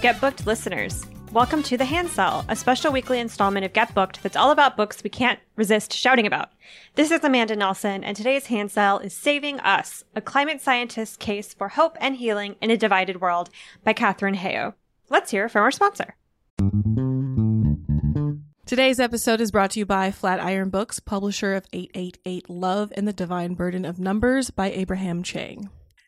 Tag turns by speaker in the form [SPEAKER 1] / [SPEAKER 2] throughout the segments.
[SPEAKER 1] Get Booked listeners. Welcome to The Hand Sell, a special weekly installment of Get Booked that's all about books we can't resist shouting about. This is Amanda Nelson, and today's Hand Sell is Saving Us, a climate scientist's case for hope and healing in a divided world by Katharine Hayhoe. Let's hear from our sponsor.
[SPEAKER 2] Today's episode is brought to you by Flatiron Books, publisher of 888 Love and the Divine Burden of Numbers by Abraham Chang.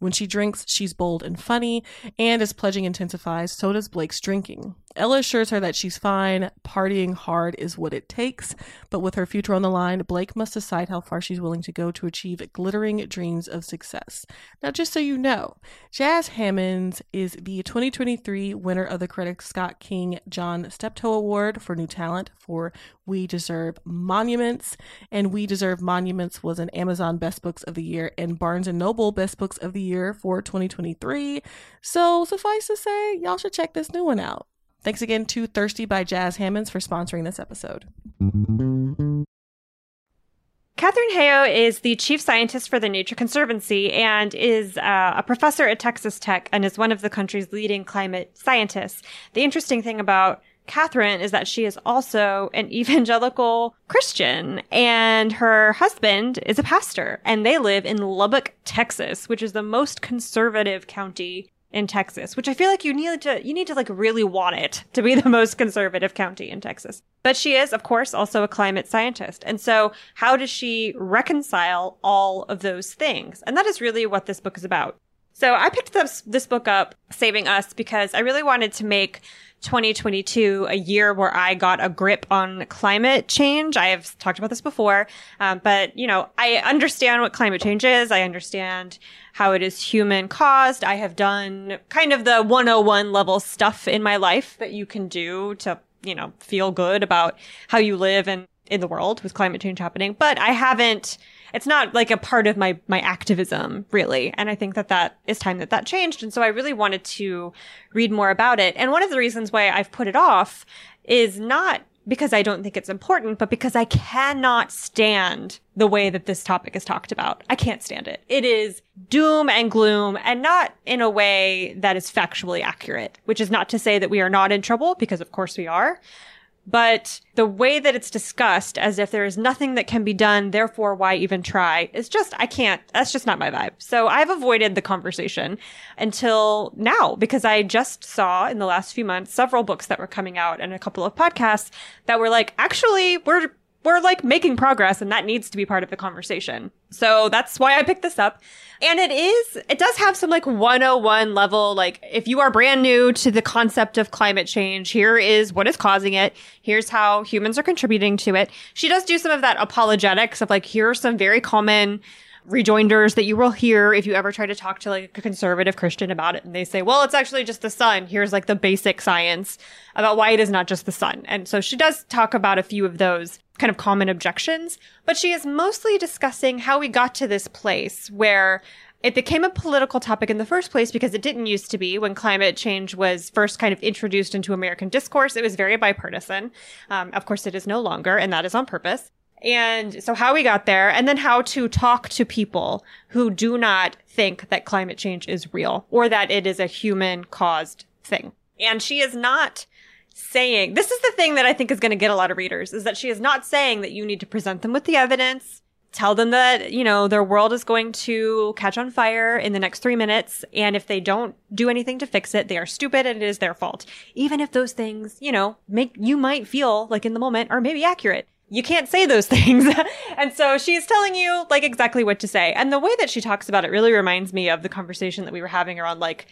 [SPEAKER 2] When she drinks, she's bold and funny, and as pledging intensifies, so does Blake's drinking. Ella assures her that she's fine, partying hard is what it takes, but with her future on the line, Blake must decide how far she's willing to go to achieve glittering dreams of success. Now, just so you know, Jas Hammonds is the 2023 winner of the Coretta Scott King John Steptoe Award for New Talent for We Deserve Monuments, and We Deserve Monuments was an Amazon Best Books of the Year and Barnes & Noble Best Books of the Year for 2023. So, suffice to say, y'all should check this new one out. Thanks again to Thirsty by Jas Hammonds for sponsoring this episode.
[SPEAKER 1] Katharine Hayhoe is the chief scientist for the Nature Conservancy and is uh, a professor at Texas Tech and is one of the country's leading climate scientists. The interesting thing about Katharine is that she is also an evangelical Christian and her husband is a pastor and they live in Lubbock, Texas, which is the most conservative county in Texas, which I feel like you need to you need to like really want it to be the most conservative county in Texas. But she is, of course, also a climate scientist. And so how does she reconcile all of those things? And that is really what this book is about. So I picked this this book up, Saving Us, because I really wanted to make 2022 a year where I got a grip on climate change. I have talked about this before, um, but you know, I understand what climate change is. I understand how it is human caused. I have done kind of the 101 level stuff in my life that you can do to, you know, feel good about how you live and in the world with climate change happening, but I haven't it's not like a part of my my activism really. And i think that that is time that that changed. And so i really wanted to read more about it. And one of the reasons why i've put it off is not because I don't think it's important, but because I cannot stand the way that this topic is talked about. I can't stand it. It is doom and gloom and not in a way that is factually accurate, which is not to say that we are not in trouble because of course we are, But the way that it's discussed as if there is nothing that can be done, therefore why even try is just, I can't, that's just not my vibe. So I've avoided the conversation until now because I just saw in the last few months several books that were coming out and a couple of podcasts that were like, actually, we're we're like making progress and that needs to be part of the conversation. So that's why I picked this up. And it is, it does have some like 101 level, like if you are brand new to the concept of climate change, here is what is causing it. Here's how humans are contributing to it. She does do some of that apologetics of like, here are some very common rejoinders that you will hear if you ever try to talk to like a conservative Christian about it. And they say, well, it's actually just the sun. Here's like the basic science about why it is not just the sun. And so she does talk about a few of those kind of common objections, but she is mostly discussing how we got to this place where it became a political topic in the first place because it didn't used to be when climate change was first kind of introduced into American discourse. It was very bipartisan. Um, of course, it is no longer, and that is on purpose. And so how we got there and then how to talk to people who do not think that climate change is real or that it is a human caused thing. And she is not saying, this is the thing that I think is going to get a lot of readers is that she is not saying that you need to present them with the evidence, tell them that, you know, their world is going to catch on fire in the next three minutes. And if they don't do anything to fix it, they are stupid and it is their fault. Even if those things, you know, make you might feel like in the moment are maybe accurate you can't say those things. and so she's telling you like exactly what to say. And the way that she talks about it really reminds me of the conversation that we were having around like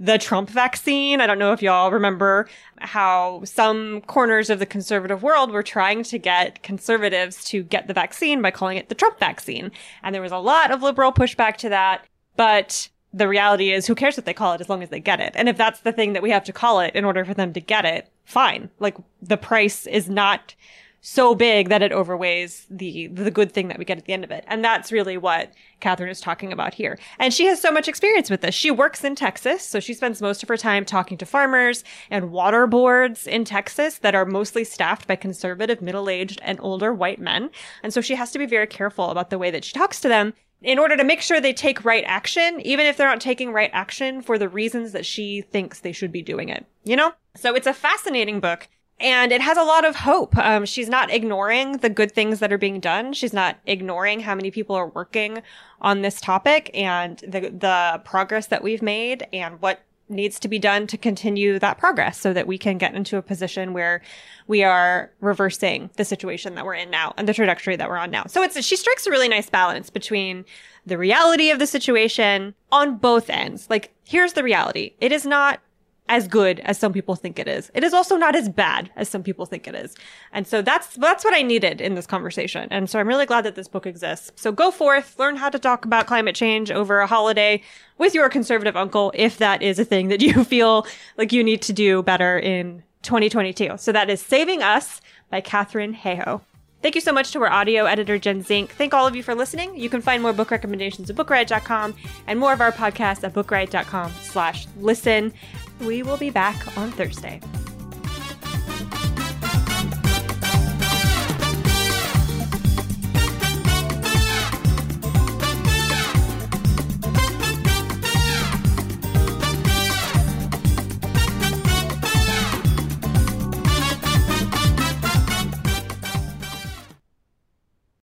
[SPEAKER 1] the Trump vaccine. I don't know if y'all remember how some corners of the conservative world were trying to get conservatives to get the vaccine by calling it the Trump vaccine. And there was a lot of liberal pushback to that. But the reality is, who cares what they call it as long as they get it? And if that's the thing that we have to call it in order for them to get it, fine. Like the price is not so big that it overweighs the the good thing that we get at the end of it. And that's really what Katharine is talking about here. And she has so much experience with this. She works in Texas, so she spends most of her time talking to farmers and water boards in Texas that are mostly staffed by conservative, middle-aged, and older white men. And so she has to be very careful about the way that she talks to them in order to make sure they take right action, even if they're not taking right action for the reasons that she thinks they should be doing it. You know? So it's a fascinating book and it has a lot of hope. Um, she's not ignoring the good things that are being done. She's not ignoring how many people are working on this topic and the the progress that we've made and what needs to be done to continue that progress so that we can get into a position where we are reversing the situation that we're in now and the trajectory that we're on now. So it's she strikes a really nice balance between the reality of the situation on both ends. Like here's the reality. It is not as good as some people think it is. It is also not as bad as some people think it is. And so that's that's what I needed in this conversation. And so I'm really glad that this book exists. So go forth, learn how to talk about climate change over a holiday with your conservative uncle if that is a thing that you feel like you need to do better in 2022. So that is Saving Us by Katharine Hayhoe. Thank you so much to our audio editor, Jen Zink. Thank all of you for listening. You can find more book recommendations at bookriot.com and more of our podcasts at bookriot.com slash listen. We will be back on Thursday.